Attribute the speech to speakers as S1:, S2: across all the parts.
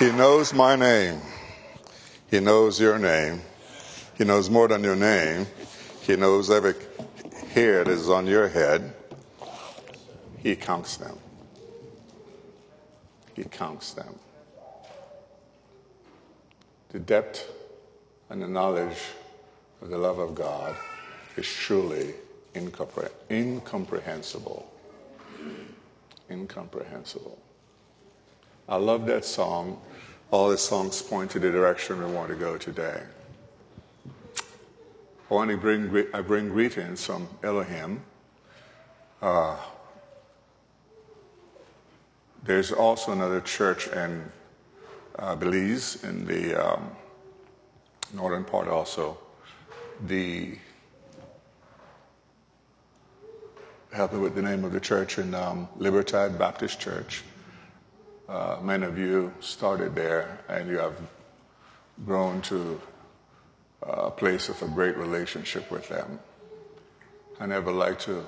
S1: He knows my name. He knows your name. He knows more than your name. He knows every hair that is on your head. He counts them. He counts them. The depth and the knowledge of the love of God is truly incompre- incomprehensible. Incomprehensible. I love that song. All the songs point to the direction we want to go today. I want to bring, I bring greetings from Elohim. Uh, there's also another church in uh, Belize, in the um, northern part also. The help me with the name of the church in um, Libertad Baptist Church. Uh, many of you started there, and you have grown to a place of a great relationship with them. I never like to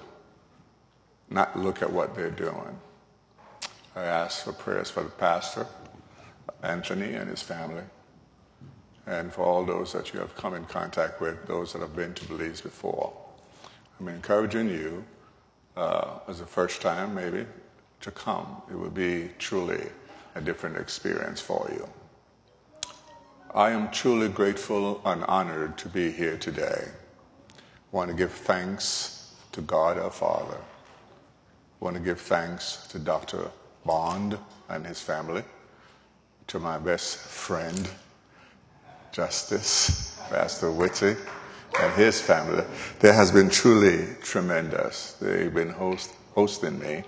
S1: not look at what they're doing. I ask for prayers for the pastor, Anthony, and his family, and for all those that you have come in contact with, those that have been to Belize before. I'm encouraging you, uh, as a first time maybe, to come. It will be truly a different experience for you. I am truly grateful and honored to be here today. I want to give thanks to God our Father. I want to give thanks to Dr. Bond and his family, to my best friend, Justice, Pastor Whitty, and his family. There has been truly tremendous. They've been host, hosting me,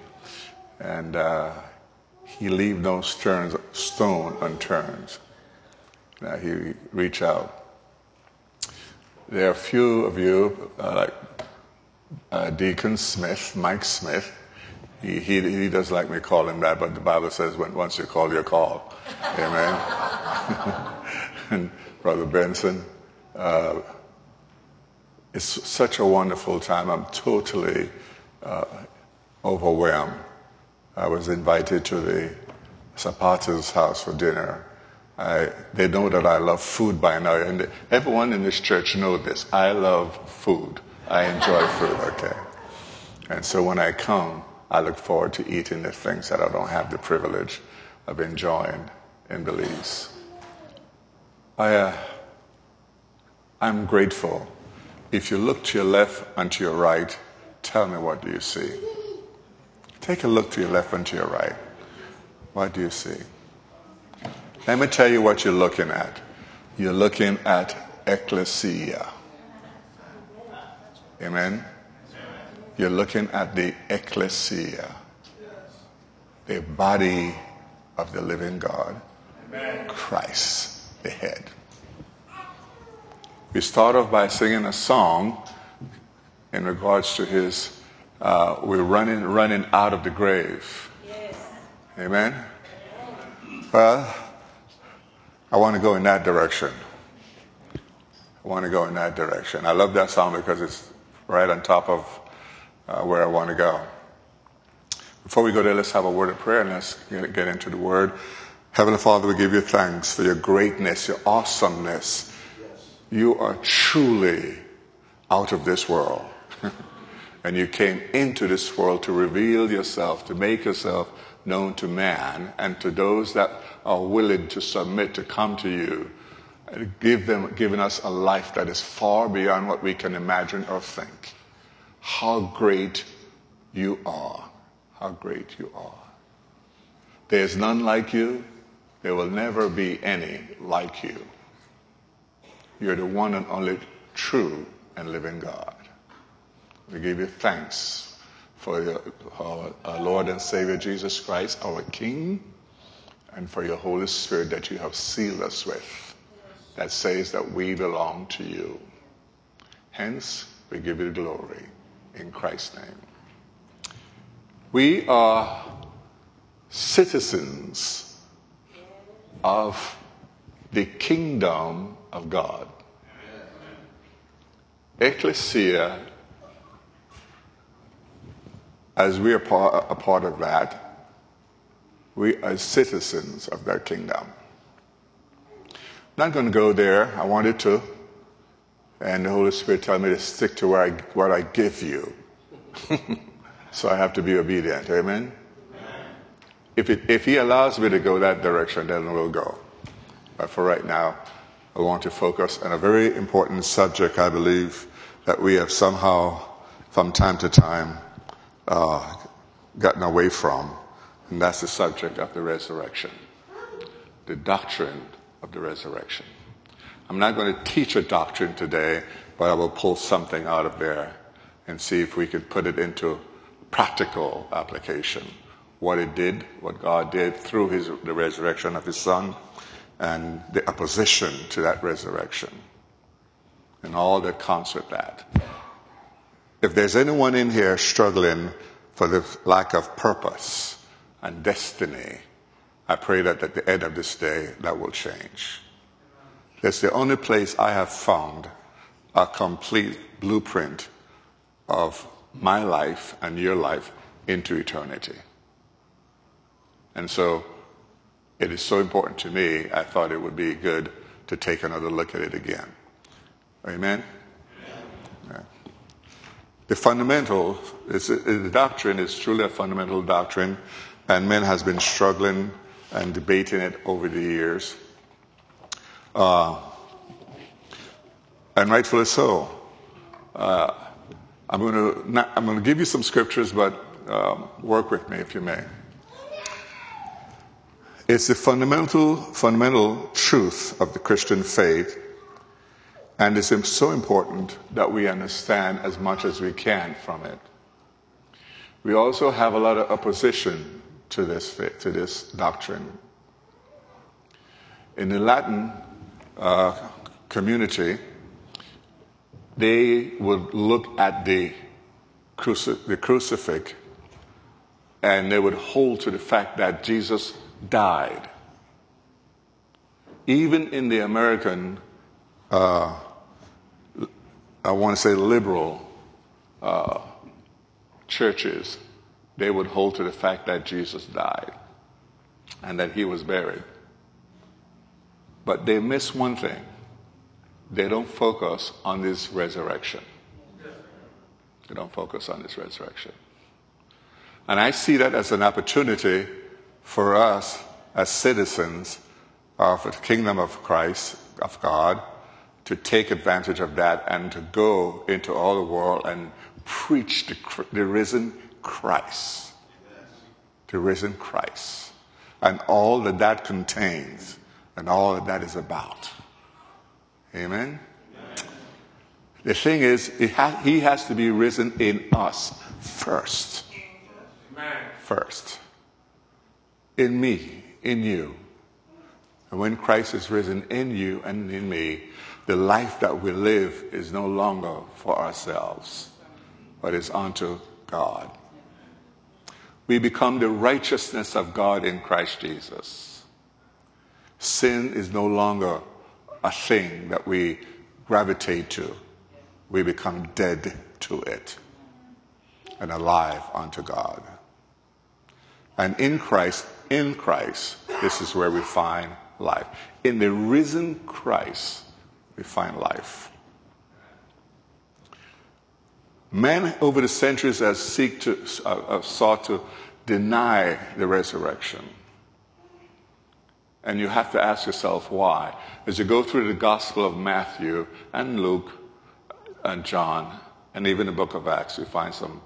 S1: and uh, he leave no stone, stone unturned. Now he reach out. There are a few of you, uh, like uh, Deacon Smith, Mike Smith, he, he, he does like me call him that, but the Bible says when once you call, you call. Amen. and Brother Benson, uh, it's such a wonderful time. I'm totally uh, overwhelmed. I was invited to the Zapata's house for dinner. I, they know that I love food by now, and everyone in this church knows this. I love food. I enjoy food, okay? And so when I come, I look forward to eating the things that I don't have the privilege of enjoying in Belize. I, uh, I'm grateful. If you look to your left and to your right, tell me what do you see? Take a look to your left and to your right. What do you see? Let me tell you what you're looking at. You're looking at ecclesia. Amen. You're looking at the ecclesia, the body of the living God, Christ, the head. We start off by singing a song in regards to his, uh, we're running, running out of the grave. Amen. Well, I want to go in that direction. I want to go in that direction. I love that song because it's right on top of uh, where I want to go. Before we go there, let's have a word of prayer and let's get into the word. Heavenly Father, we give you thanks for your greatness, your awesomeness. You are truly out of this world. and you came into this world to reveal yourself, to make yourself known to man and to those that are willing to submit to come to you. Give them, giving us a life that is far beyond what we can imagine or think how great you are. How great you are. There's none like you. There will never be any like you. You're the one and only true and living God. We give you thanks for our, our Lord and Savior Jesus Christ, our King, and for your Holy Spirit that you have sealed us with, that says that we belong to you. Hence, we give you glory in Christ's name. We are citizens of the kingdom of God. Ecclesia, as we are part, a part of that, we are citizens of that kingdom. I'm Not going to go there. I wanted to. And the Holy Spirit told me to stick to I, what I give you. so I have to be obedient. Amen? If, it, if He allows me to go that direction, then we'll go. But for right now, I want to focus on a very important subject, I believe, that we have somehow, from time to time, uh, gotten away from. And that's the subject of the resurrection, the doctrine of the resurrection. I'm not going to teach a doctrine today, but I will pull something out of there and see if we could put it into practical application. What it did, what God did through his, the resurrection of his son, and the opposition to that resurrection, and all that comes with that. If there's anyone in here struggling for the lack of purpose and destiny, I pray that at the end of this day that will change. That's the only place I have found a complete blueprint of my life and your life into eternity. And so it is so important to me, I thought it would be good to take another look at it again. Amen? The fundamental, the doctrine is truly a fundamental doctrine, and men has been struggling and debating it over the years. Uh, and rightfully so. Uh, I'm going to I'm going to give you some scriptures, but um, work with me if you may. It's the fundamental, fundamental truth of the Christian faith, and it's so important that we understand as much as we can from it. We also have a lot of opposition to this to this doctrine. In the Latin uh, community, they would look at the, cruci- the crucifix and they would hold to the fact that Jesus died. Even in the American, uh, I want to say liberal uh, churches, they would hold to the fact that Jesus died and that he was buried. But they miss one thing they don't focus on this resurrection. They don't focus on this resurrection. And I see that as an opportunity for us as citizens of the kingdom of Christ, of God, to take advantage of that and to go into all the world and preach the, the risen Christ. The risen Christ. And all that that contains and all that that is about. Amen? The thing is, ha- he has to be risen in us first. First in me, in you. And when Christ is risen in you and in me, the life that we live is no longer for ourselves, but is unto God. We become the righteousness of God in Christ Jesus. Sin is no longer a thing that we gravitate to. We become dead to it and alive unto God. And in Christ, in Christ, this is where we find life. In the risen Christ, we find life. Men over the centuries have, to, uh, have sought to deny the resurrection. And you have to ask yourself why. As you go through the Gospel of Matthew and Luke and John, and even the book of Acts, you find some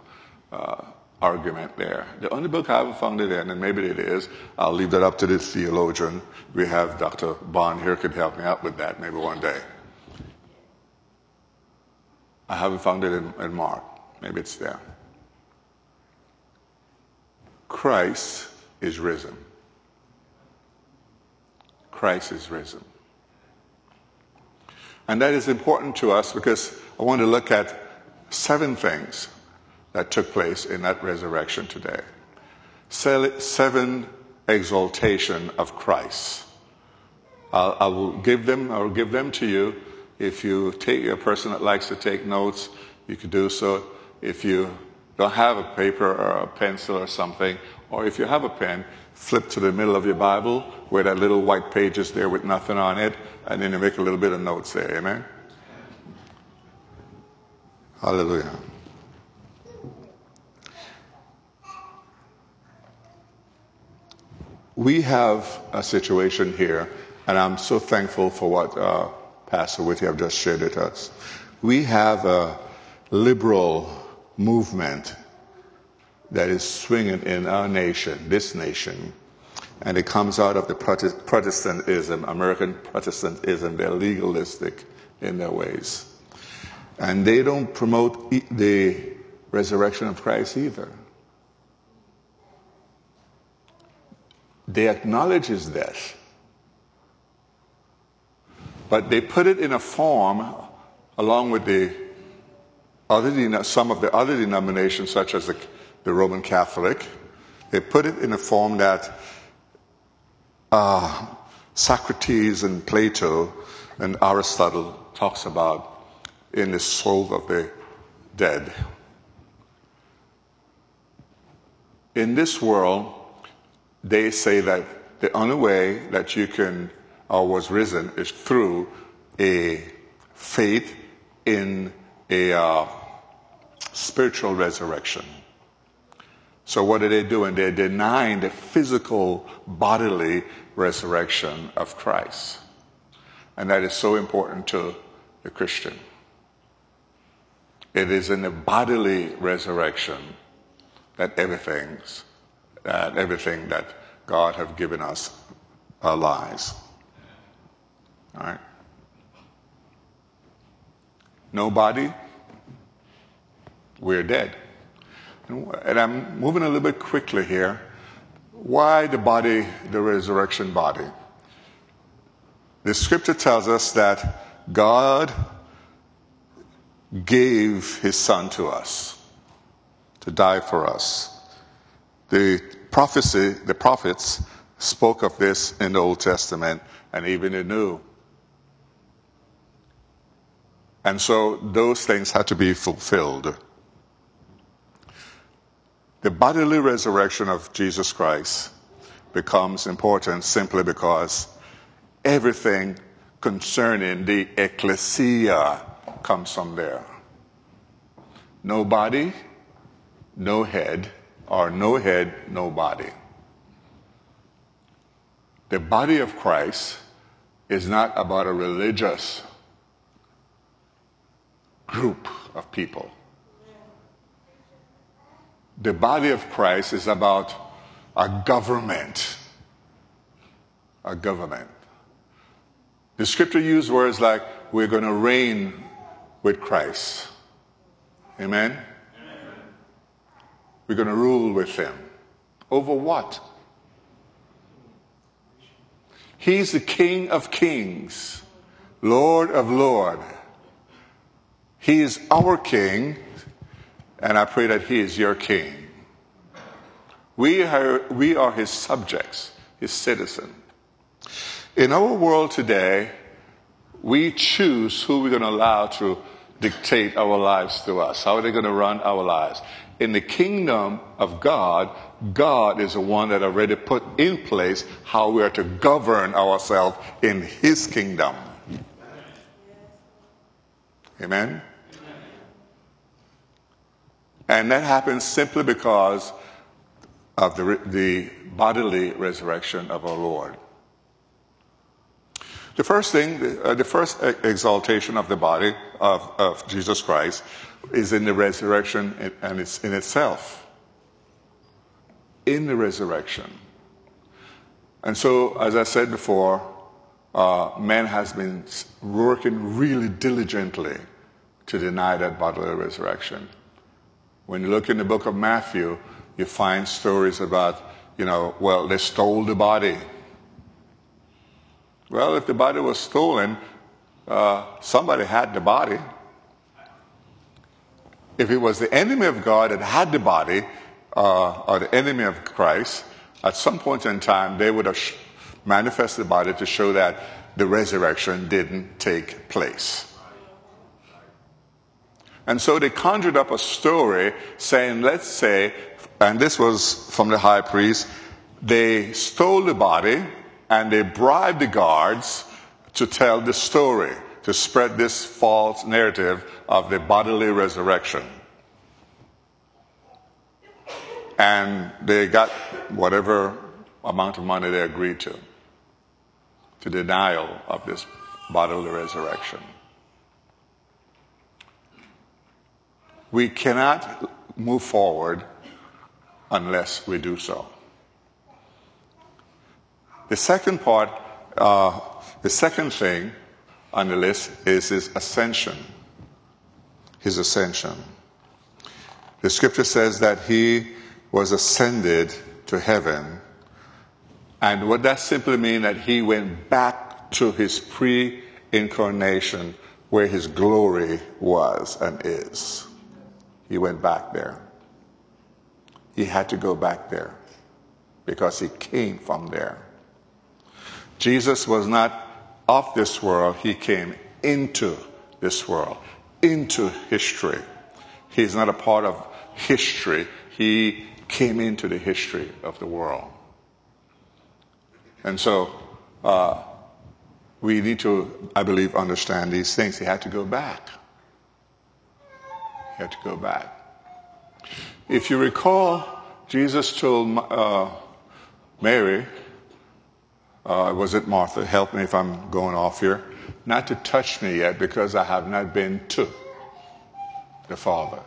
S1: uh, argument there. The only book I haven't found it in, and maybe it is, I'll leave that up to the theologian. We have Dr. Bond here could help me out with that maybe one day. I haven't found it in, in Mark. Maybe it's there. Christ is risen. Christ is risen. And that is important to us because I want to look at seven things that took place in that resurrection today. Seven exaltation of Christ. I'll, I will give them, I will give them to you. If you take a person that likes to take notes, you can do so. If you don't have a paper or a pencil or something, or if you have a pen, flip to the middle of your Bible where that little white page is there with nothing on it, and then you make a little bit of notes there. Amen? Hallelujah. We have a situation here, and I'm so thankful for what uh, Pastor Whitty have just shared with us. We have a liberal movement that is swinging in our nation, this nation, and it comes out of the Protestantism, American Protestantism. They're legalistic in their ways. And they don't promote the resurrection of Christ either. They acknowledge his death, but they put it in a form along with the other, some of the other denominations, such as the, the Roman Catholic. They put it in a form that uh, Socrates and Plato and Aristotle talks about in the soul of the dead. In this world, they say that the only way that you can or was risen is through a faith in a uh, spiritual resurrection. So what are they doing? They're denying the physical bodily resurrection of Christ. And that is so important to the Christian. It is in the bodily resurrection that everything's that everything that God have given us our lives. All right? No body, we're dead. And I'm moving a little bit quickly here. Why the body, the resurrection body? The scripture tells us that God gave his son to us to die for us. The prophecy, the prophets spoke of this in the Old Testament and even the New. And so those things had to be fulfilled. The bodily resurrection of Jesus Christ becomes important simply because everything concerning the ecclesia comes from there. No body, no head, or no head, no body. The body of Christ is not about a religious group of people. The body of Christ is about a government. A government. The scripture uses words like, we're going to reign with Christ. Amen? Amen? We're going to rule with him. Over what? He's the King of kings, Lord of lords. He is our King, and I pray that He is your King. We are, we are His subjects, His citizen. In our world today, we choose who we're going to allow to dictate our lives to us. How are they going to run our lives? In the kingdom of God, God is the one that already put in place how we are to govern ourselves in His kingdom. Amen? And that happens simply because of the, the bodily resurrection of our Lord. The first thing, uh, the first exaltation of the body of, of Jesus Christ is in the resurrection and it's in itself. In the resurrection. And so, as I said before, uh, man has been working really diligently to deny that bodily resurrection. When you look in the book of Matthew, you find stories about, you know, well, they stole the body well, if the body was stolen, uh, somebody had the body. If it was the enemy of God that had the body, uh, or the enemy of Christ, at some point in time, they would have manifested the body to show that the resurrection didn't take place. And so they conjured up a story saying, let's say, and this was from the high priest, they stole the body and they bribed the guards to tell the story, to spread this false narrative of the bodily resurrection. And they got whatever amount of money they agreed to, to denial of this bodily resurrection. We cannot move forward unless we do so. The second part, uh, the second thing on the list is his ascension. His ascension. The scripture says that he was ascended to heaven. And what that simply means that he went back to his pre incarnation where his glory was and is. He went back there. He had to go back there because he came from there. Jesus was not of this world, he came into this world, into history. He's not a part of history, he came into the history of the world. And so uh, we need to, I believe, understand these things. He had to go back. He had to go back. If you recall, Jesus told uh, Mary, uh, was it Martha? Help me if I'm going off here. Not to touch me yet because I have not been to the Father.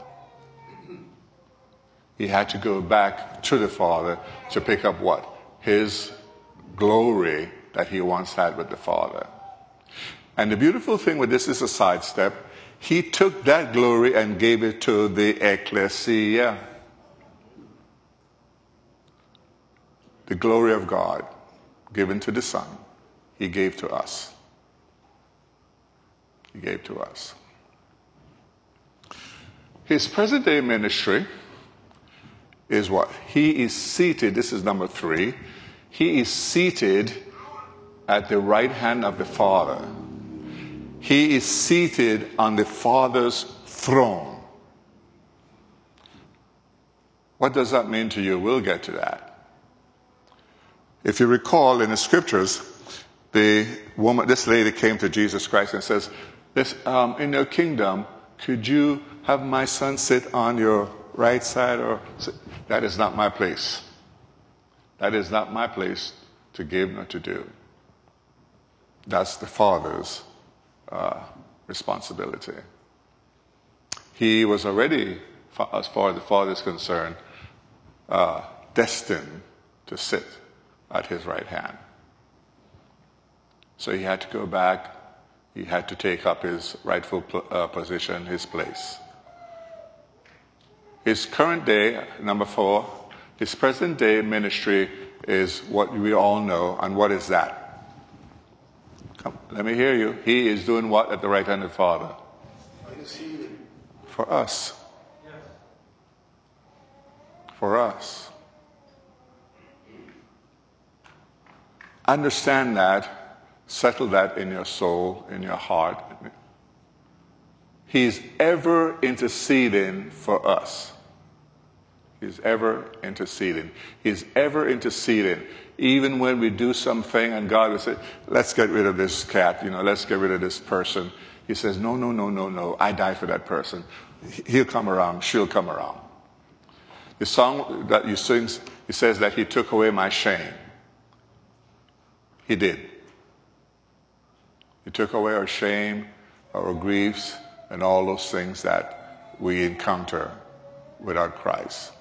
S1: He had to go back to the Father to pick up what? His glory that he once had with the Father. And the beautiful thing with this is a sidestep. He took that glory and gave it to the ecclesia. The glory of God given to the Son, he gave to us. He gave to us. His present day ministry is what? He is seated, this is number three. He is seated at the right hand of the Father. He is seated on the Father's throne. What does that mean to you? We'll get to that. If you recall in the scriptures, the woman, this lady came to Jesus Christ and says, this, um, in your kingdom, could you have my son sit on your right side or that is not my place. That is not my place to give nor to do. That's the Father's uh, responsibility. He was already, as far as the Father is concerned, uh, destined to sit at his right hand. So he had to go back, he had to take up his rightful uh, position, his place. His current day, number four, his present day ministry is what we all know. And what is that? Come, let me hear you. He is doing what at the right hand of the Father? For us. For us. Understand that, settle that in your soul, in your heart. He's ever interceding for us. He's ever interceding. He's ever interceding. Even when we do something and God will say, let's get rid of this cat, you know, let's get rid of this person. He says, no, no, no, no, no. I die for that person. He'll come around. She'll come around. The song that you sing, he says that he took away my shame. He did. He took away our shame, our griefs, and all those things that we encounter without Christ.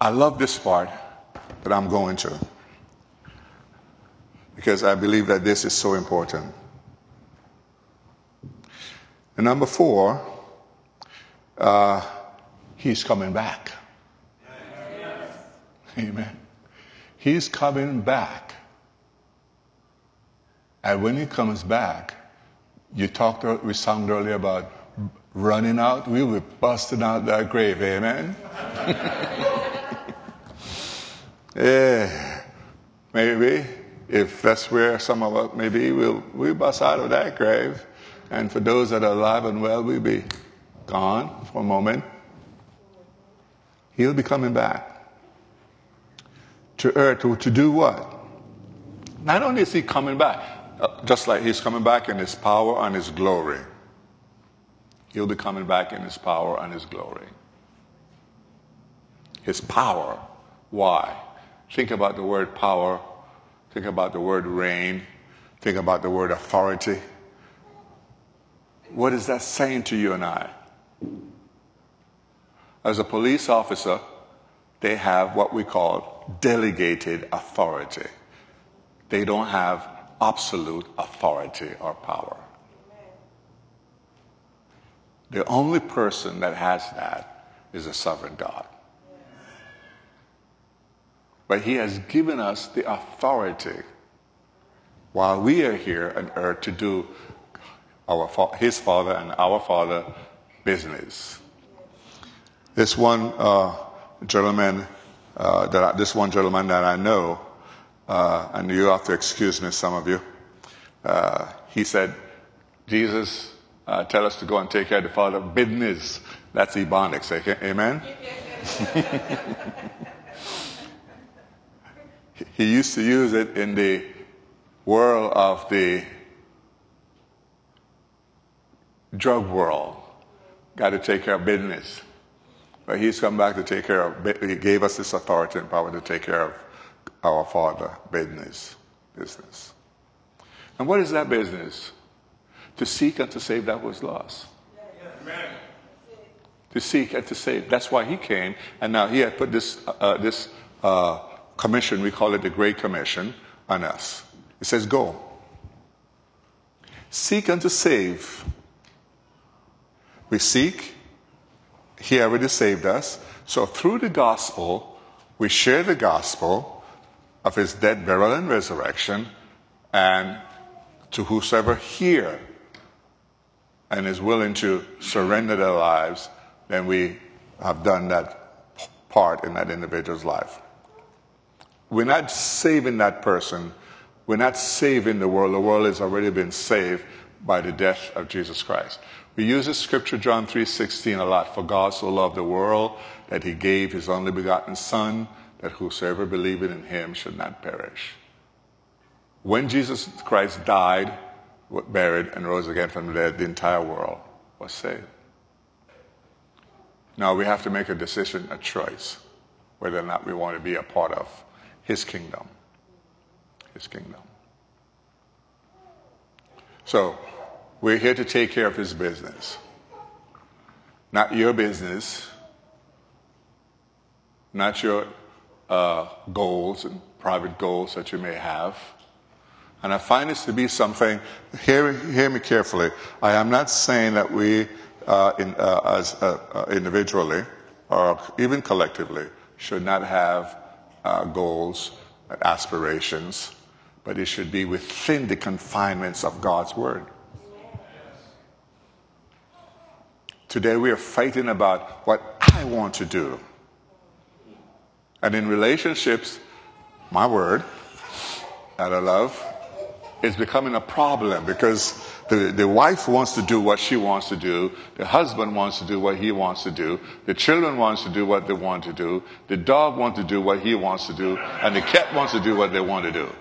S1: I love this part that I'm going to because I believe that this is so important. And number four, uh, he's coming back. Amen. He's coming back. And when he comes back, you talked, we sang earlier about running out. We be busting out that grave. Amen. yeah. Maybe if that's where some of us maybe we'll we bust out of that grave. And for those that are alive and well, we'll be gone for a moment. He'll be coming back to earth to, to do what? Not only is he coming back, uh, just like he's coming back in his power and his glory, he'll be coming back in his power and his glory. His power. Why? Think about the word power. Think about the word reign. Think about the word authority. What is that saying to you and I? As a police officer, they have what we call delegated authority. They don't have absolute authority or power. The only person that has that is a sovereign God. But He has given us the authority while we are here on earth to do our, His Father and our Father business. This one uh, gentleman, uh, that I, this one gentleman that I know, uh, and you have to excuse me, some of you. Uh, he said, "Jesus, uh, tell us to go and take care of the Father business." That's Ebonics, amen. he used to use it in the world of the drug world. Got to take care of business. But he's come back to take care of, he gave us this authority and power to take care of our Father business. Business. And what is that business? To seek and to save that was lost. Amen. To seek and to save. That's why he came. And now he had put this, uh, this uh, commission, we call it the Great Commission, on us. It says, Go. Seek and to save. We seek, he already saved us. So through the gospel, we share the gospel of his death, burial, and resurrection, and to whosoever hear and is willing to surrender their lives, then we have done that part in that individual's life. We're not saving that person. We're not saving the world. The world has already been saved by the death of Jesus Christ. We use this scripture, John 3.16, a lot. For God so loved the world that he gave his only begotten Son, that whosoever believeth in him should not perish. When Jesus Christ died, buried, and rose again from the dead, the entire world was saved. Now we have to make a decision, a choice, whether or not we want to be a part of his kingdom. His kingdom. So, we're here to take care of his business. Not your business, not your uh, goals and private goals that you may have. And I find this to be something, hear, hear me carefully. I am not saying that we, uh, in, uh, as uh, uh, individually or even collectively, should not have uh, goals, aspirations, but it should be within the confinements of God's Word. Today we are fighting about what I want to do. And in relationships, my word, out of love, is becoming a problem because the, the wife wants to do what she wants to do. The husband wants to do what he wants to do. The children wants to do what they want to do. The dog wants to do what he wants to do. And the cat wants to do what they want to do.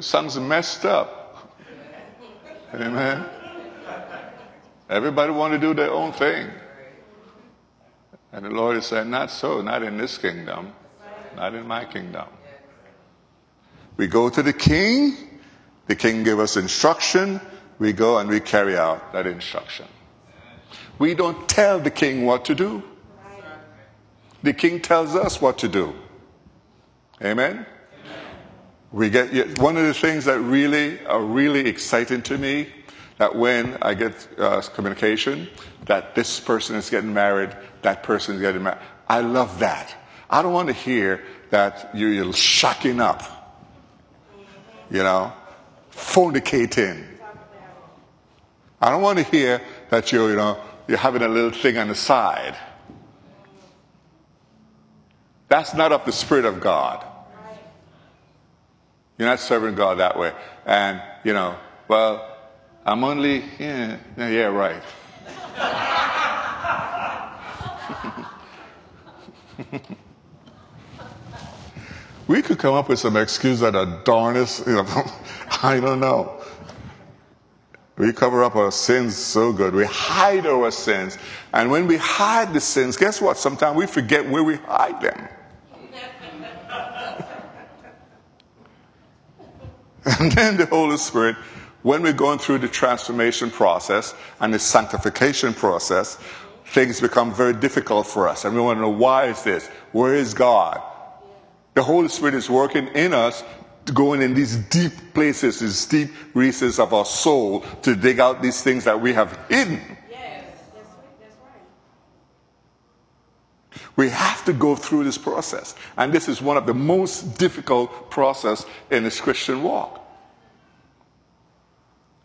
S1: Something's messed up. Amen. Everybody want to do their own thing. And the Lord is saying, not so, not in this kingdom, not in my kingdom. We go to the king, the king give us instruction, we go and we carry out that instruction. We don't tell the king what to do. The king tells us what to do. Amen? We get one of the things that really are really exciting to me that when I get uh, communication that this person is getting married, that person is getting married, I love that. I don't want to hear that you're shocking up, you know, fornicating. I don't want to hear that you're, you know, you're having a little thing on the side. That's not of the Spirit of God. You're not serving God that way. And, you know, well, I'm only, yeah, yeah, right. we could come up with some excuse that are darnest, you know, I don't know. We cover up our sins so good. We hide our sins. And when we hide the sins, guess what? Sometimes we forget where we hide them. and then the Holy Spirit, when we're going through the transformation process and the sanctification process, things become very difficult for us. And we want to know why is this? Where is God? The Holy Spirit is working in us going in these deep places, these deep recesses of our soul to dig out these things that we have hidden. Yes, that's right. That's right. We have to go through this process. And this is one of the most difficult process in this Christian walk.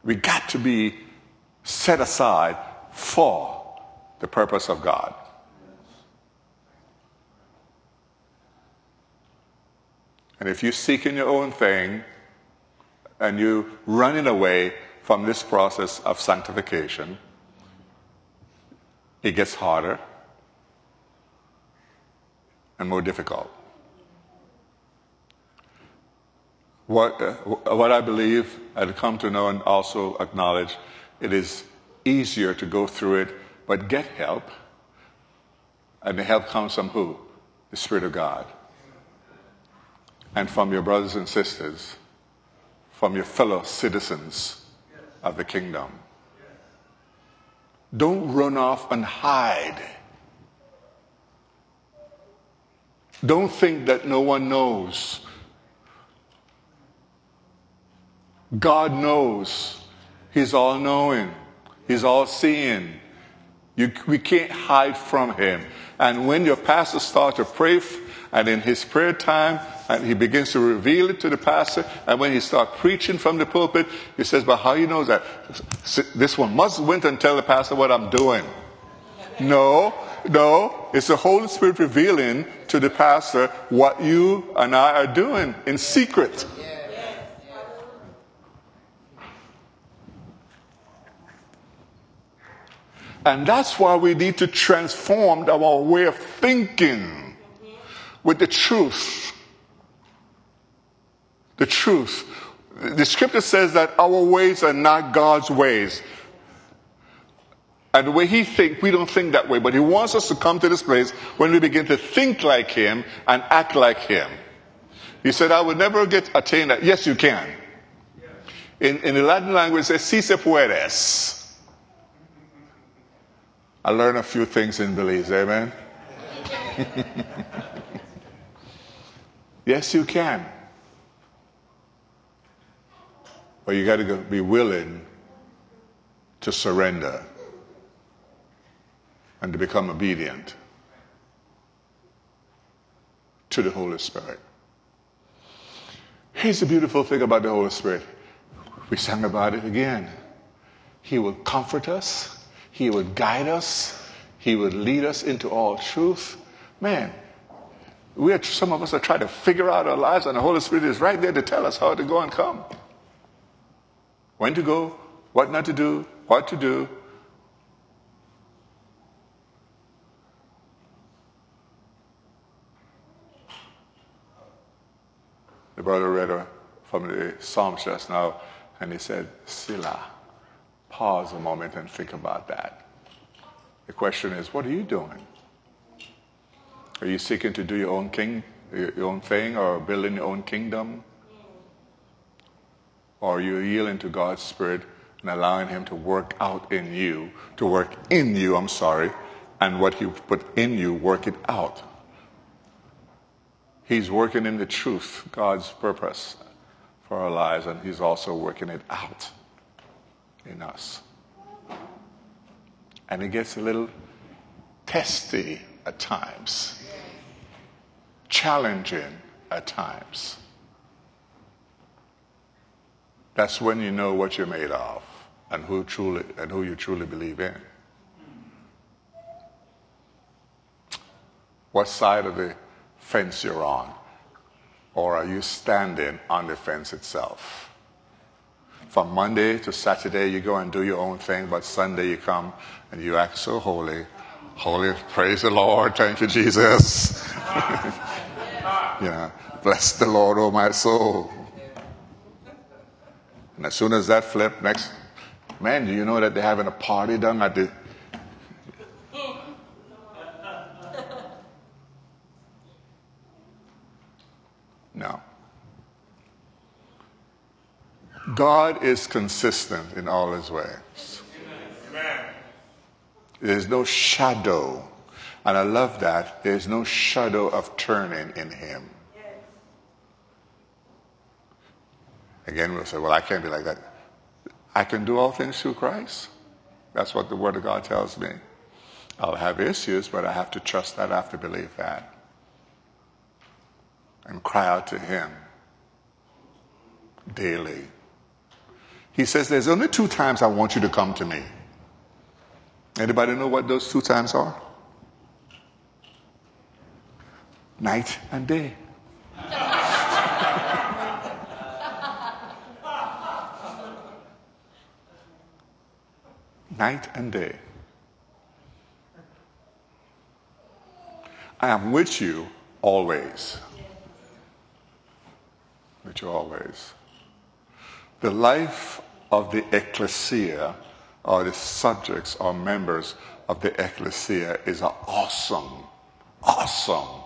S1: We got to be set aside for the purpose of God. And if you're seeking your own thing and you're running away from this process of sanctification, it gets harder and more difficult. What, uh, what I believe I've come to know and also acknowledge, it is easier to go through it, but get help. And the help comes from who? The Spirit of God and from your brothers and sisters, from your fellow citizens of the kingdom. Don't run off and hide. Don't think that no one knows. God knows. He's all knowing. He's all seeing. You, we can't hide from Him. And when your pastor starts to pray, and in his prayer time, and he begins to reveal it to the pastor. And when he starts preaching from the pulpit, he says, But how you know that? This one must went and tell the pastor what I'm doing. No, no, it's the Holy Spirit revealing to the pastor what you and I are doing in secret. And that's why we need to transform our way of thinking with the truth the truth. The scripture says that our ways are not God's ways. And the way he thinks, we don't think that way. But he wants us to come to this place when we begin to think like him and act like him. He said, I will never get attain that. Yes, you can. In, in the Latin language, it says, si se puedes. I learned a few things in Belize. Amen. yes, you can. But you got to be willing to surrender and to become obedient to the Holy Spirit. Here's the beautiful thing about the Holy Spirit. We sang about it again. He will comfort us, He would guide us, He would lead us into all truth. Man, we are, some of us are trying to figure out our lives, and the Holy Spirit is right there to tell us how to go and come when to go, what not to do, what to do. The brother read from the Psalms just now, and he said, Selah. Pause a moment and think about that. The question is, what are you doing? Are you seeking to do your own king, your own thing, or building your own kingdom? Or are you're yielding to God's Spirit and allowing Him to work out in you, to work in you, I'm sorry, and what He put in you, work it out. He's working in the truth, God's purpose for our lives, and He's also working it out in us. And it gets a little testy at times, challenging at times. That's when you know what you're made of and who truly and who you truly believe in. What side of the fence you're on? Or are you standing on the fence itself? From Monday to Saturday, you go and do your own thing, but Sunday you come and you act so holy. Holy, praise the Lord. Thank you, Jesus. yeah. Bless the Lord, oh my soul. And as soon as that flip, next, man, do you know that they're having a party down at the. No. God is consistent in all his ways. There's no shadow. And I love that. There's no shadow of turning in him. Again, we'll say, well, I can't be like that. I can do all things through Christ. That's what the Word of God tells me. I'll have issues, but I have to trust that. I have to believe that. And cry out to Him daily. He says, There's only two times I want you to come to me. Anybody know what those two times are? Night and day. Night and day. I am with you always. With you always. The life of the ecclesia or the subjects or members of the ecclesia is an awesome, awesome,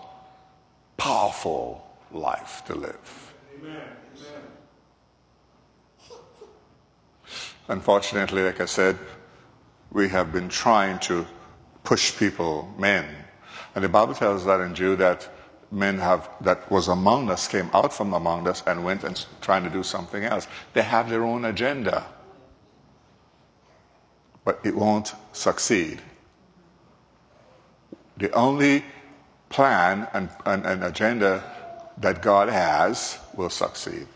S1: powerful life to live. Amen. Amen. Unfortunately, like I said, we have been trying to push people, men. And the Bible tells us that in Jude that men have that was among us came out from among us and went and trying to do something else. They have their own agenda but it won't succeed. The only plan and, and, and agenda that God has will succeed.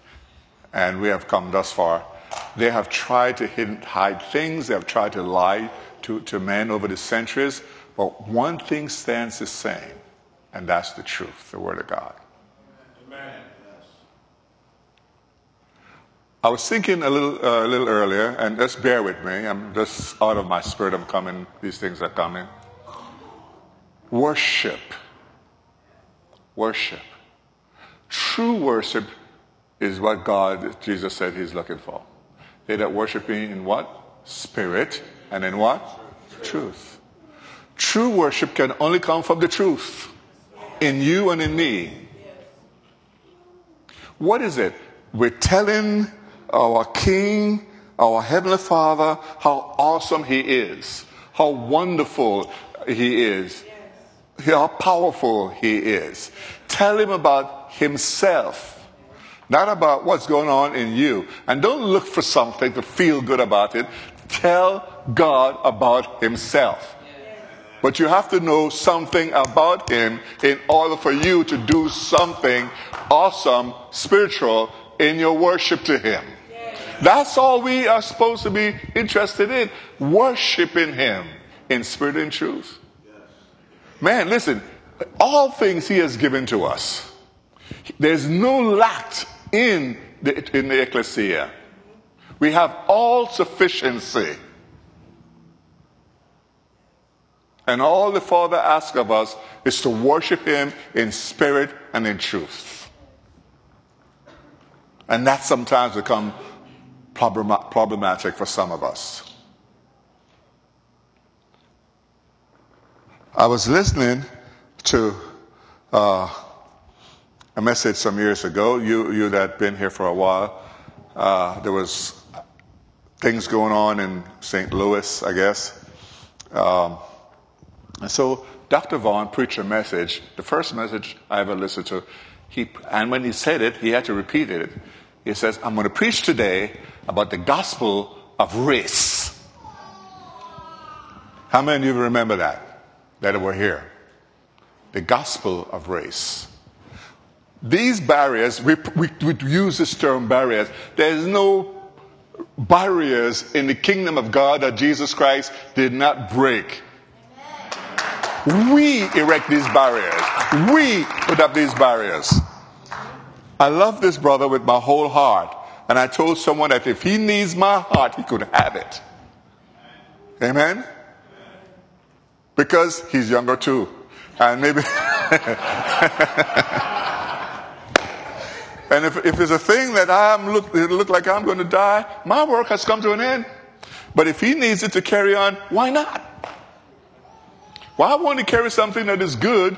S1: And we have come thus far. They have tried to hide things, they have tried to lie to, to men over the centuries, but one thing stands the same, and that's the truth, the Word of God. I was thinking a little, uh, a little earlier, and just bear with me. I'm just out of my spirit. I'm coming. These things are coming. Worship. Worship. True worship is what God, Jesus said He's looking for. They that worship me in what? Spirit, and in what? Truth. True worship can only come from the truth in you and in me. What is it? We're telling our King, our Heavenly Father, how awesome He is, how wonderful He is, how powerful He is. Tell Him about Himself, not about what's going on in you. And don't look for something to feel good about it. Tell God about Himself. But you have to know something about Him in order for you to do something awesome, spiritual in your worship to Him. That's all we are supposed to be interested in worshiping Him in spirit and truth. Man, listen, all things He has given to us. There's no lack in the, in the ecclesia. We have all sufficiency. And all the Father asks of us is to worship Him in spirit and in truth. And that sometimes becomes problematic for some of us. I was listening to uh, a message some years ago. You, you that been here for a while, uh, there was things going on in St. Louis, I guess. Um, and so Dr. Vaughn preached a message, the first message I ever listened to. He, and when he said it, he had to repeat it. He says, I'm going to preach today about the gospel of race. How many of you remember that? That were here. The gospel of race. These barriers, we, we, we use this term barriers. There's no barriers in the kingdom of God that Jesus Christ did not break. We erect these barriers. We put up these barriers. I love this brother with my whole heart. And I told someone that if he needs my heart, he could have it. Amen? because he's younger too. And maybe. and if, if it's a thing that I'm look, it look like I'm going to die, my work has come to an end. But if he needs it to carry on, why not? Why won't he carry something that is good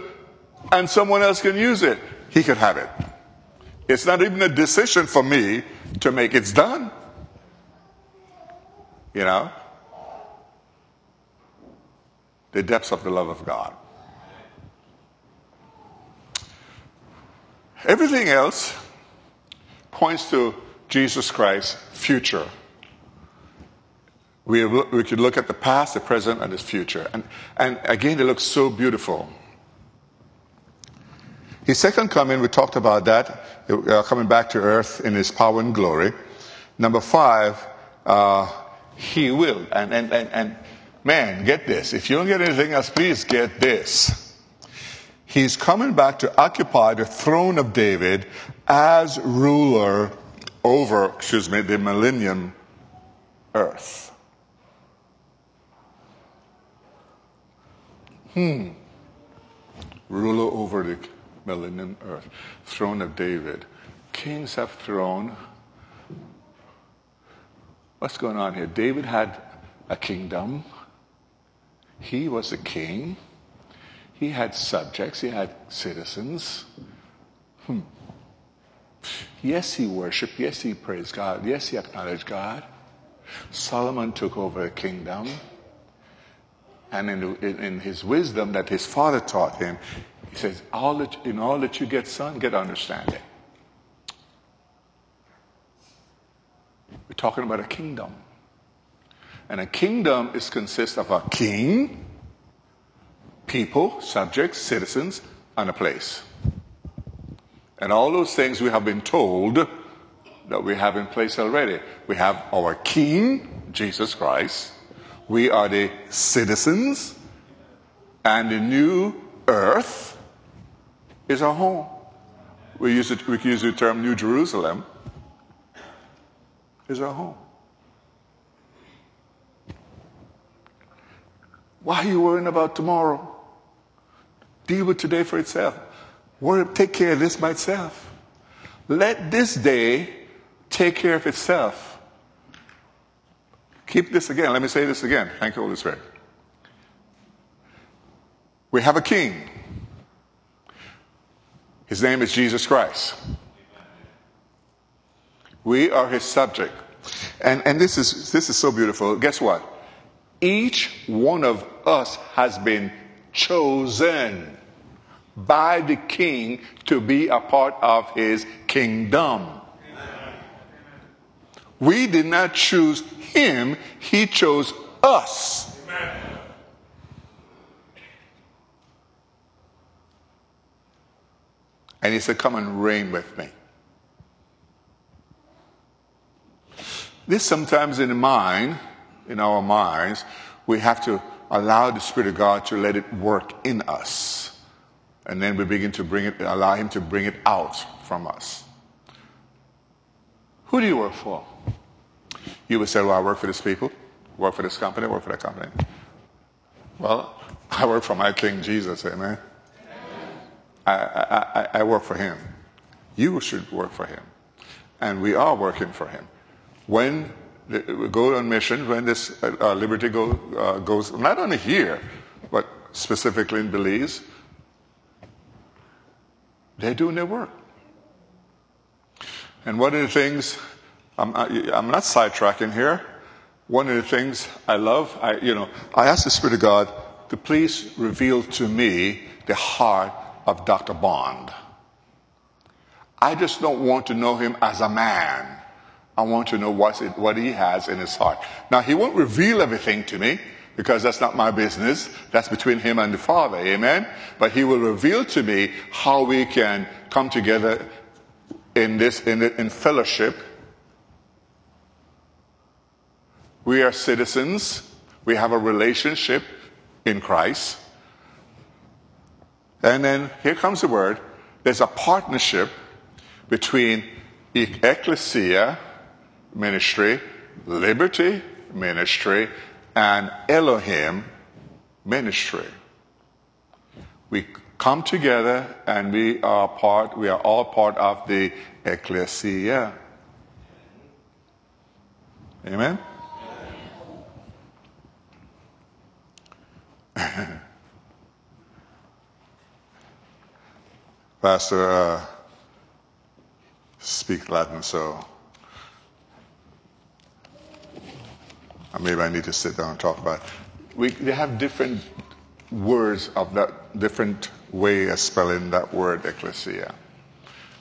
S1: and someone else can use it? He could have it. It's not even a decision for me to make. It's done. You know? The depths of the love of God. Everything else points to Jesus Christ's future. We, we could look at the past, the present, and the future. And, and again, it looks so beautiful. His second coming, we talked about that, uh, coming back to earth in his power and glory. Number five, uh, he will. And, and, and, and man, get this. If you don't get anything else, please get this. He's coming back to occupy the throne of David as ruler over, excuse me, the millennium earth. Hmm. Ruler over the millennium earth. Throne of David. Kings have throne. What's going on here? David had a kingdom. He was a king. He had subjects. He had citizens. Hmm. Yes, he worshiped. Yes, he praised God. Yes, he acknowledged God. Solomon took over a kingdom. And in, in, in, his wisdom that his father taught him, he says, all that, in all that you get, son, get understanding. We're talking about a kingdom. And a kingdom is consists of a king, people, subjects, citizens, and a place. And all those things we have been told that we have in place already. We have our king, Jesus Christ. We are the citizens, and the new earth is our home. We use, it, we use the term New Jerusalem is our home. Why are you worrying about tomorrow? Deal with today for itself. Worry, take care of this by itself. Let this day take care of itself. Keep this again. Let me say this again. Thank you, Holy Spirit. We have a king. His name is Jesus Christ. We are his subject. And, and this, is, this is so beautiful. Guess what? Each one of us has been chosen by the king to be a part of his kingdom. We did not choose him, he chose us. And he said, Come and reign with me. This sometimes in the mind, in our minds, we have to allow the Spirit of God to let it work in us. And then we begin to bring it, allow Him to bring it out from us. Who do you work for? You would say, Well, I work for this people, work for this company, work for that company. Well, I work for my King Jesus, amen. I, I, I, work for Him. You should work for Him. And we are working for Him. When we go on mission, when this uh, Liberty go, uh, goes, not only here, but specifically in Belize, they're doing their work. And one of the things, I'm, I'm not sidetracking here. One of the things I love, I, you know, I ask the Spirit of God to please reveal to me the heart of Dr. Bond. I just don't want to know him as a man. I want to know what's it, what he has in his heart. Now, he won't reveal everything to me because that's not my business. That's between him and the Father. Amen. But he will reveal to me how we can come together in this, in, in fellowship. We are citizens. We have a relationship in Christ. And then here comes the word. There's a partnership between ecclesia, ministry, liberty, ministry, and Elohim, ministry. We come together and we are part, we are all part of the ecclesia. Amen? Pastor uh, speak Latin, so maybe I need to sit down and talk about. It. We they have different words of that different way of spelling that word ecclesia,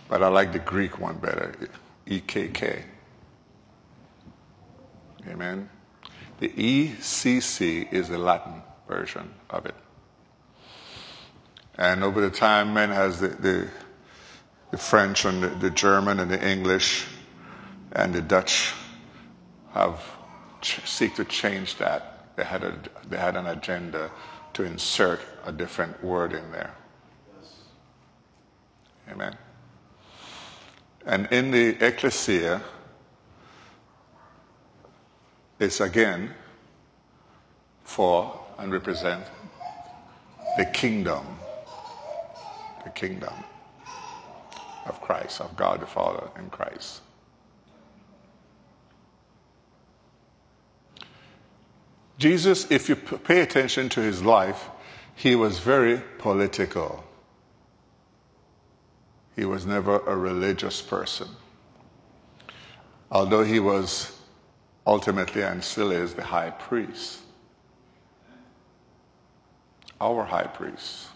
S1: but I like the Greek one better, E K K. Amen. The ECC is the Latin version of it. And over the time, man has the, the, the French and the, the, German and the English and the Dutch have ch- seek to change that. They had, a, they had an agenda to insert a different word in there. Amen. And in the ecclesia, it's again for and represent the kingdom the kingdom of Christ, of God the Father in Christ. Jesus, if you pay attention to his life, he was very political. He was never a religious person. Although he was ultimately and still is the high priest, our high priest.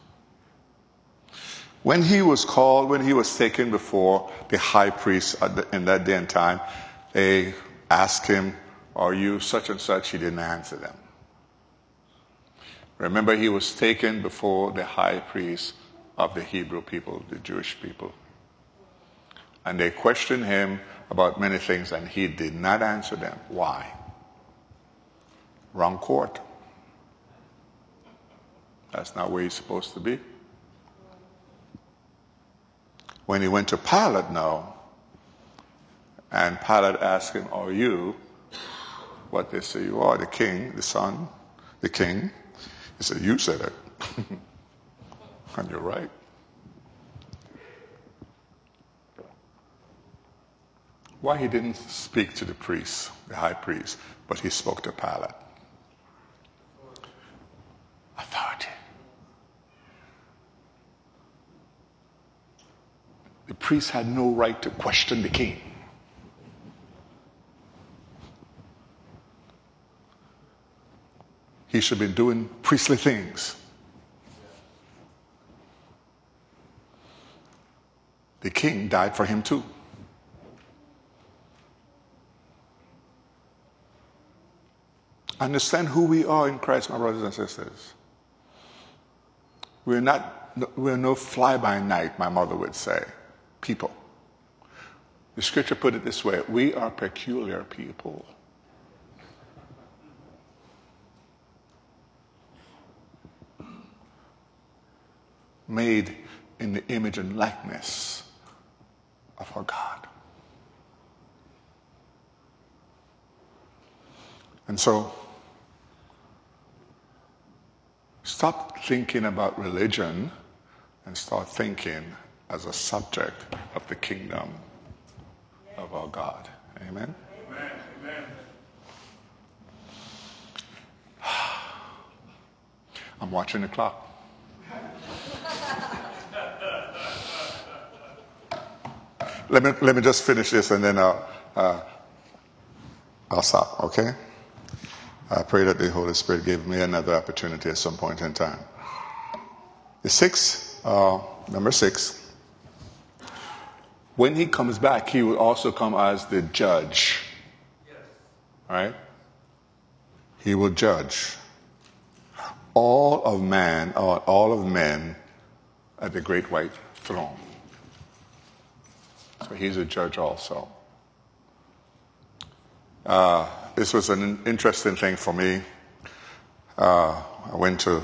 S1: When he was called, when he was taken before the high priest in that day and time, they asked him, Are you such and such? He didn't answer them. Remember, he was taken before the high priest of the Hebrew people, the Jewish people. And they questioned him about many things, and he did not answer them. Why? Wrong court. That's not where he's supposed to be. When he went to Pilate now, and Pilate asked him, Are you what they say you are, the king, the son, the king? He said, You said it. and you're right. Why he didn't speak to the priest, the high priest, but he spoke to Pilate. Authority. The priest had no right to question the king. He should be doing priestly things. The king died for him too. Understand who we are in Christ, my brothers and sisters. We're not, we're no fly by night, my mother would say people. The scripture put it this way we are peculiar people. Made in the image and likeness of our God. And so, stop thinking about religion and start thinking as a subject of the kingdom of our God. Amen? Amen. Amen. I'm watching the clock. Let, me, let me just finish this and then I'll, uh, I'll stop, okay? I pray that the Holy Spirit gave me another opportunity at some point in time. The six, uh, number six, when he comes back, he will also come as the judge. Yes. Right? He will judge all of man, all of men at the great white throne. So he's a judge also. Uh, this was an interesting thing for me. Uh, I went to,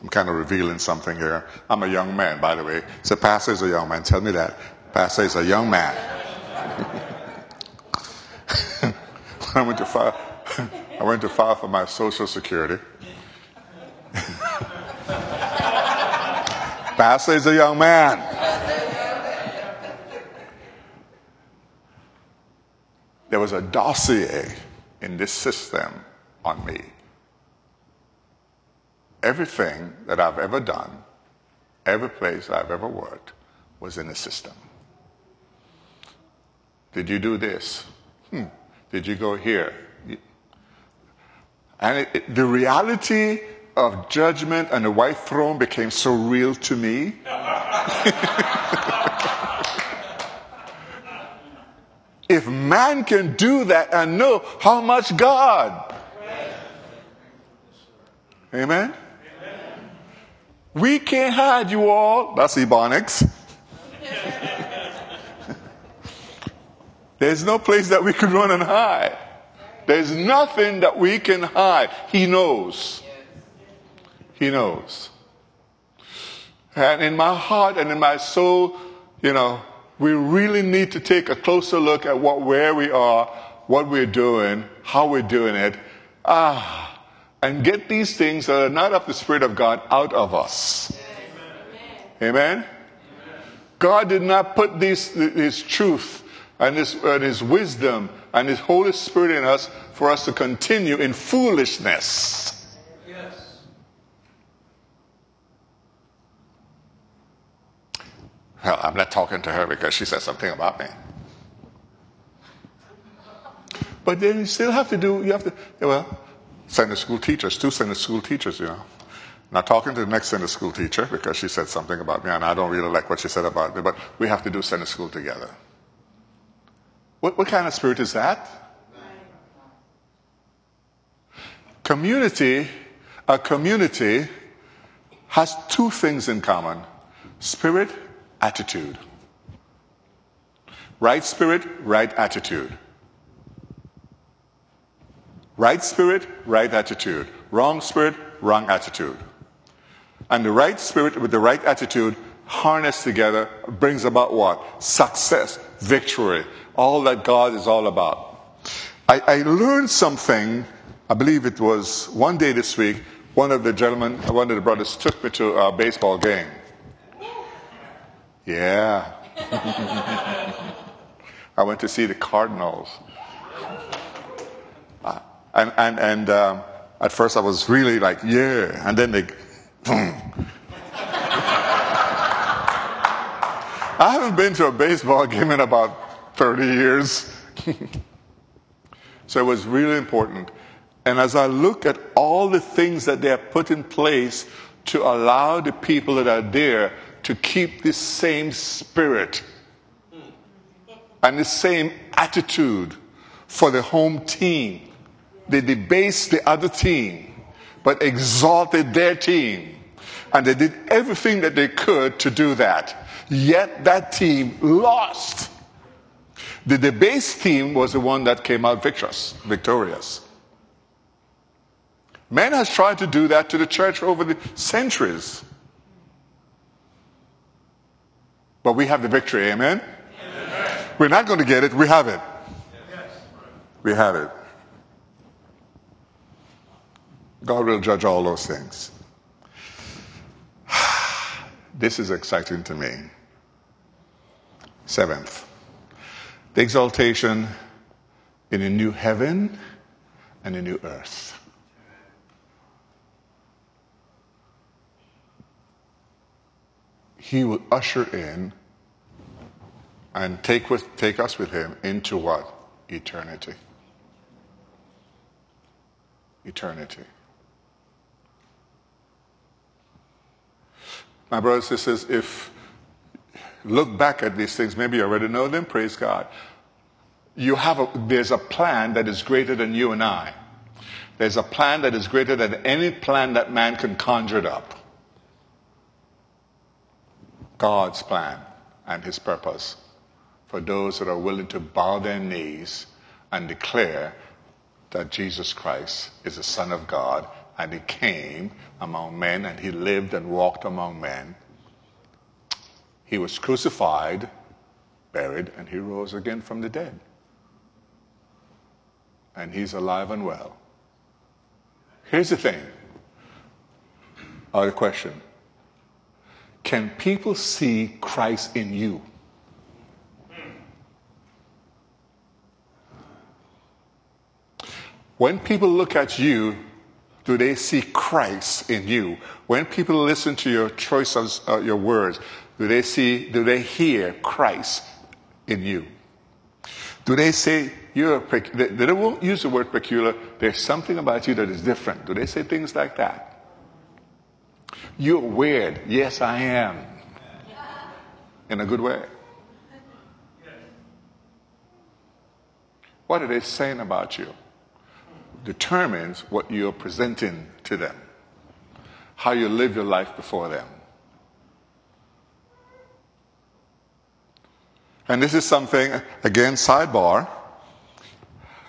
S1: I'm kind of revealing something here. I'm a young man, by the way. So, Pastor is a young man. Tell me that. Pastor is a young man. I went to file, I went to file for my Social Security. Pastor is a young man. There was a dossier in this system on me. Everything that I've ever done, every place I've ever worked, was in the system. Did you do this? Hmm. Did you go here? And it, it, the reality of judgment and the white throne became so real to me. if man can do that and know how much God. Amen? Amen. We can't hide you all. That's Ebonics. There's no place that we can run and hide. There's nothing that we can hide. He knows. He knows. And in my heart and in my soul, you know, we really need to take a closer look at what, where we are, what we're doing, how we're doing it. Ah, and get these things that are not of the Spirit of God out of us. Amen? Amen? God did not put these, His truth and his, and his wisdom and His Holy Spirit in us for us to continue in foolishness. Well, I'm not talking to her because she said something about me. But then you still have to do, you have to, well, Sunday school teachers, two Sunday school teachers, you know. Not talking to the next Sunday school teacher because she said something about me and I don't really like what she said about me, but we have to do Sunday school together. What, what kind of spirit is that? Community, a community has two things in common spirit, attitude. Right spirit, right attitude. Right spirit, right attitude. Wrong spirit, wrong attitude. And the right spirit with the right attitude harnessed together brings about what? Success, victory, all that God is all about. I, I learned something, I believe it was one day this week, one of the gentlemen, one of the brothers took me to a baseball game. Yeah. I went to see the Cardinals. Uh, and and, and um, at first I was really like, yeah. And then they, I haven't been to a baseball game in about 30 years. so it was really important. And as I look at all the things that they have put in place to allow the people that are there to keep the same spirit and the same attitude for the home team, they debased the other team, but exalted their team. And they did everything that they could to do that. Yet that team lost. The debased team was the one that came out victorious. victorious. Man has tried to do that to the church over the centuries. But we have the victory, amen? amen. We're not going to get it, we have it. Yes. We have it. God will judge all those things. This is exciting to me. Seventh, the exaltation in a new heaven and a new earth. He will usher in and take, with, take us with him into what? Eternity. Eternity. My brothers and sisters, if look back at these things. Maybe you already know them. Praise God. You have a, there's a plan that is greater than you and I. There's a plan that is greater than any plan that man can conjure up. God's plan and his purpose for those that are willing to bow their knees and declare that Jesus Christ is the Son of God and he came among men and he lived and walked among men he was crucified, buried, and he rose again from the dead. And he's alive and well. Here's the thing. Or question. Can people see Christ in you? When people look at you, do they see Christ in you? When people listen to your choices, uh, your words, do they see, do they hear Christ in you? Do they say you're, they, they won't use the word peculiar. There's something about you that is different. Do they say things like that? You're weird. Yes, I am. In a good way. What are they saying about you? Determines what you're presenting to them, how you live your life before them. And this is something, again, sidebar,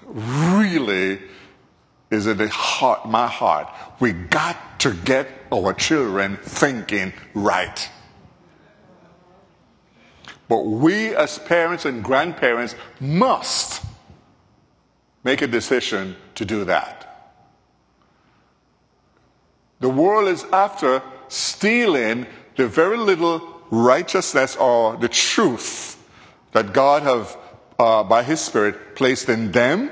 S1: really is in the heart, my heart. We got to get our children thinking right. But we as parents and grandparents must make a decision to do that. The world is after stealing the very little righteousness or the truth that God have, uh, by His Spirit, placed in them.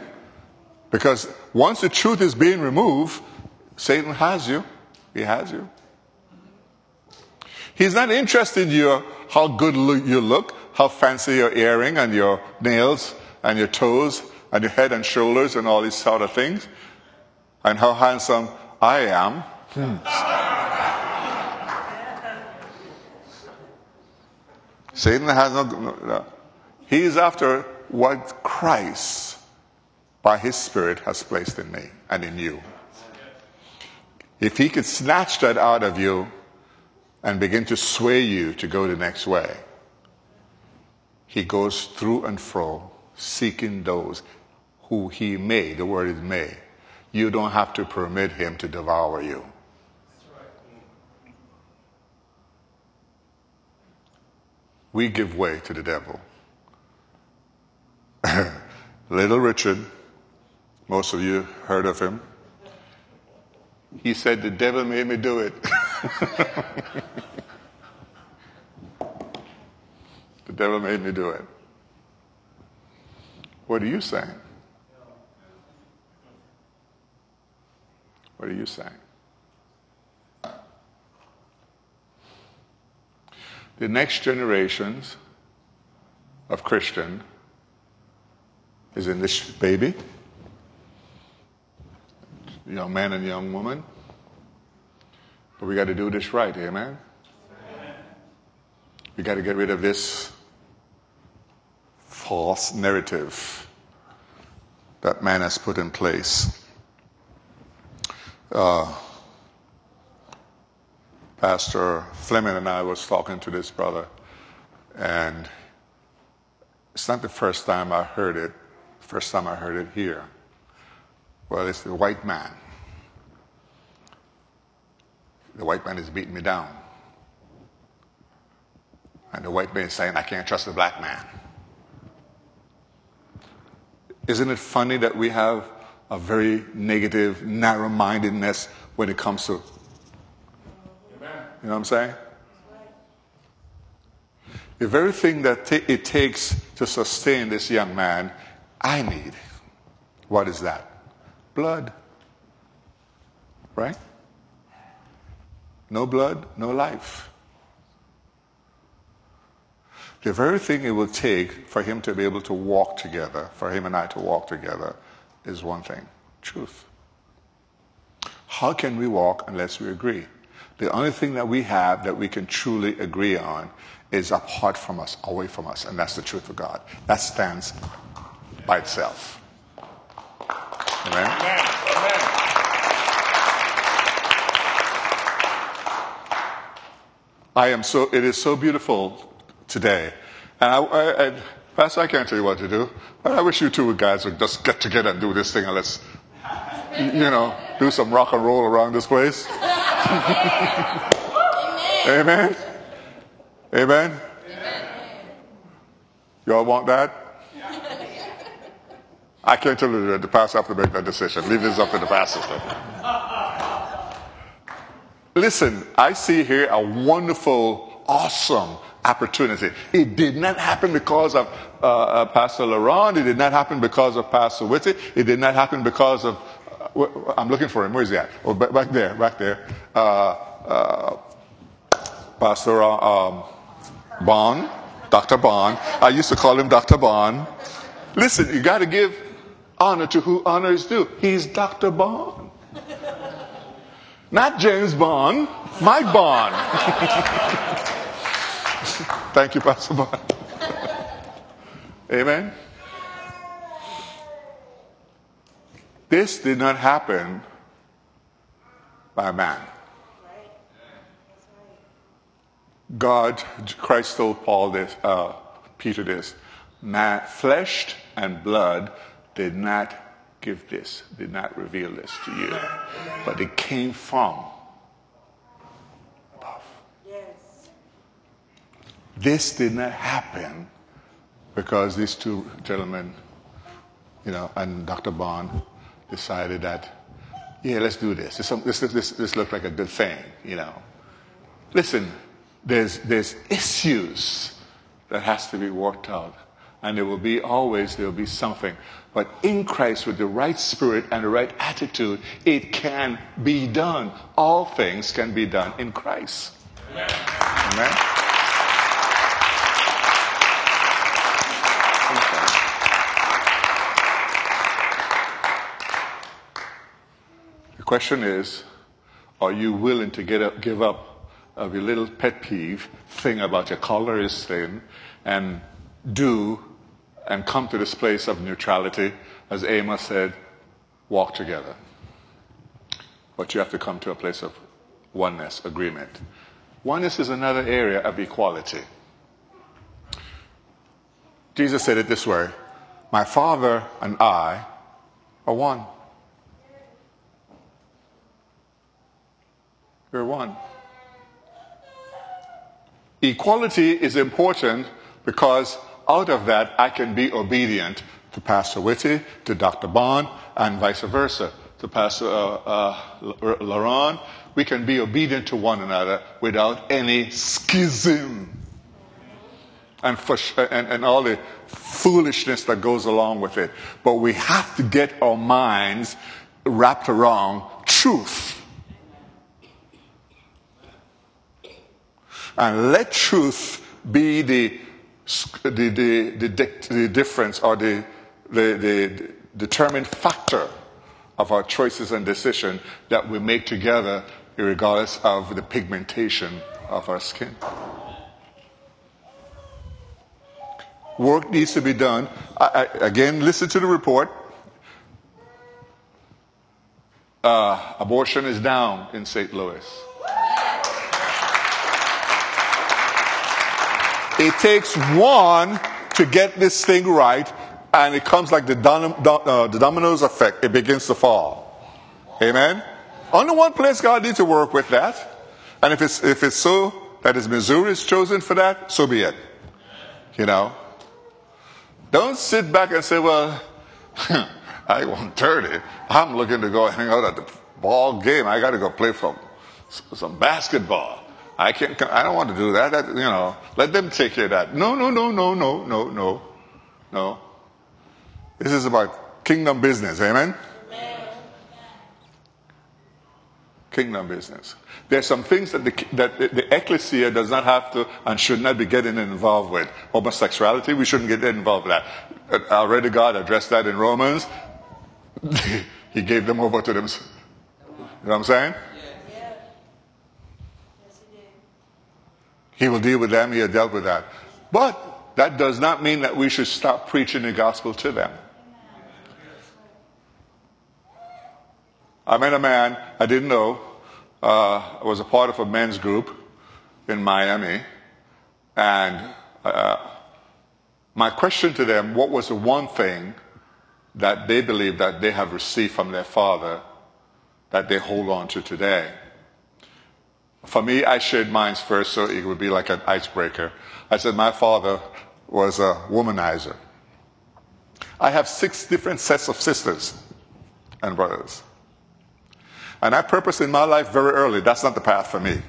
S1: Because once the truth is being removed, Satan has you. He has you. He's not interested in you how good you look, how fancy your earring and your nails and your toes and your head and shoulders and all these sort of things, and how handsome I am. Satan has no, no, he is after what Christ, by his Spirit, has placed in me and in you. If he could snatch that out of you and begin to sway you to go the next way, he goes through and fro seeking those who he may, the word is may. You don't have to permit him to devour you. We give way to the devil. Little Richard, most of you heard of him. He said, The devil made me do it. the devil made me do it. What are you saying? What are you saying? The next generations of Christian is in this baby, young man and young woman. But we got to do this right, amen? We got to get rid of this false narrative that man has put in place. Uh, Pastor Fleming and I was talking to this brother, and it's not the first time I heard it First time I heard it here. Well, it's the white man. The white man is beating me down. And the white man is saying, I can't trust the black man. Isn't it funny that we have a very negative, narrow mindedness when it comes to. You know what I'm saying? The very thing that t- it takes to sustain this young man I need. What is that? Blood. Right? No blood, no life. The very thing it will take for him to be able to walk together, for him and I to walk together, is one thing truth. How can we walk unless we agree? The only thing that we have that we can truly agree on is apart from us, away from us, and that's the truth of God. That stands by itself. Amen? I am so, it is so beautiful today. And I, I, I, Pastor, I can't tell you what to do, but I wish you two guys would just get together and do this thing and let's, you know, do some rock and roll around this place. Amen. Amen. Amen. Y'all want that? I can't tell you that the pastor have to make that decision. Leave this up to the pastor. Listen, I see here a wonderful awesome opportunity. It did not happen because of uh, uh, Pastor Laurent. It did not happen because of Pastor Whitty. It did not happen because of. Uh, I'm looking for him. Where is he at? Oh, back, there, back there. Uh, uh, Pastor um, Bond, Dr. Bond. I used to call him Dr. Bond. Listen, you got to give honor to who honor is due. He's Dr. Bond. Not James Bond, Mike Bond. Thank you, Pastor Bond. Amen. This did not happen by man. God, Christ told Paul this, uh, Peter this, man, flesh and blood did not give this, did not reveal this to you, but it came from above. Yes. This did not happen because these two gentlemen, you know, and Dr. Bond decided that, yeah, let's do this. This, this, this, this looks like a good thing, you know. Listen, there's, there's issues that has to be worked out. And there will be always, there will be something. But in Christ, with the right spirit and the right attitude, it can be done. All things can be done in Christ. Amen. Amen. The question is, are you willing to get up, give up of your little pet peeve thing about your color is thin and do and come to this place of neutrality, as Amos said, walk together. But you have to come to a place of oneness, agreement. Oneness is another area of equality. Jesus said it this way My Father and I are one. We're one. Equality is important because out of that I can be obedient to Pastor Whitty, to Dr. Bond, and vice versa. To Pastor uh, uh, Laurent, we can be obedient to one another without any schism and, for, and, and all the foolishness that goes along with it. But we have to get our minds wrapped around truth And let truth be the, the, the, the, the difference or the, the, the determined factor of our choices and decision that we make together regardless of the pigmentation of our skin. Work needs to be done. I, I, again, listen to the report. Uh, abortion is down in St. Louis. It takes one to get this thing right, and it comes like the, dom- uh, the dominoes effect. It begins to fall. Amen? Only one place God needs to work with that. And if it's, if it's so that is Missouri is chosen for that, so be it. You know? Don't sit back and say, well, I want 30. I'm looking to go hang out at the ball game. I got to go play some, some basketball. I can't, I don't want to do that. that. You know, let them take care of that. No, no, no, no, no, no, no, no. This is about kingdom business. Amen? Kingdom business. There's some things that the, that the ecclesia does not have to and should not be getting involved with. Homosexuality, we shouldn't get involved with that. Uh, already God addressed that in Romans. he gave them over to them. You know what I'm saying? He will deal with them. He has dealt with that. But that does not mean that we should stop preaching the gospel to them. I met a man I didn't know. Uh, I was a part of a men's group in Miami. And uh, my question to them, what was the one thing that they believe that they have received from their father that they hold on to today? For me, I shared mine first, so it would be like an icebreaker. I said, My father was a womanizer. I have six different sets of sisters and brothers. And I purpose in my life very early that's not the path for me.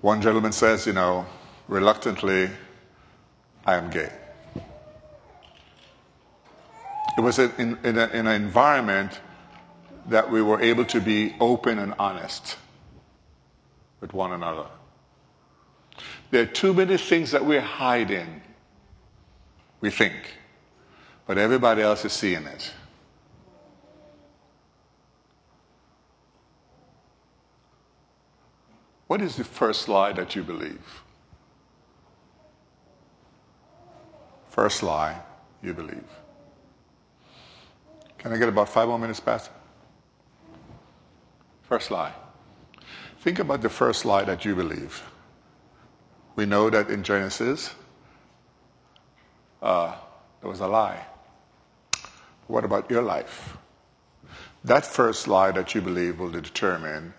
S1: One gentleman says, you know, reluctantly, I am gay. It was in, in, a, in an environment that we were able to be open and honest with one another. There are too many things that we're hiding, we think, but everybody else is seeing it. What is the first lie that you believe? First lie you believe. Can I get about five more minutes, Pastor? First lie. Think about the first lie that you believe. We know that in Genesis, uh, there was a lie. What about your life? That first lie that you believe will determine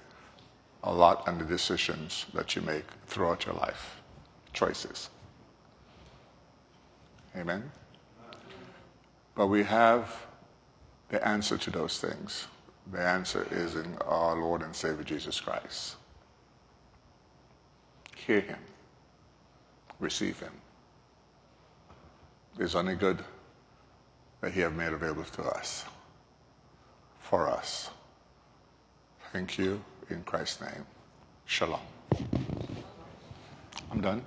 S1: a lot on the decisions that you make throughout your life, choices. Amen? But we have the answer to those things. The answer is in our Lord and Savior Jesus Christ. Hear Him, receive Him. It's only good that He have made available to us, for us. Thank you in Christ's name. Shalom. I'm done.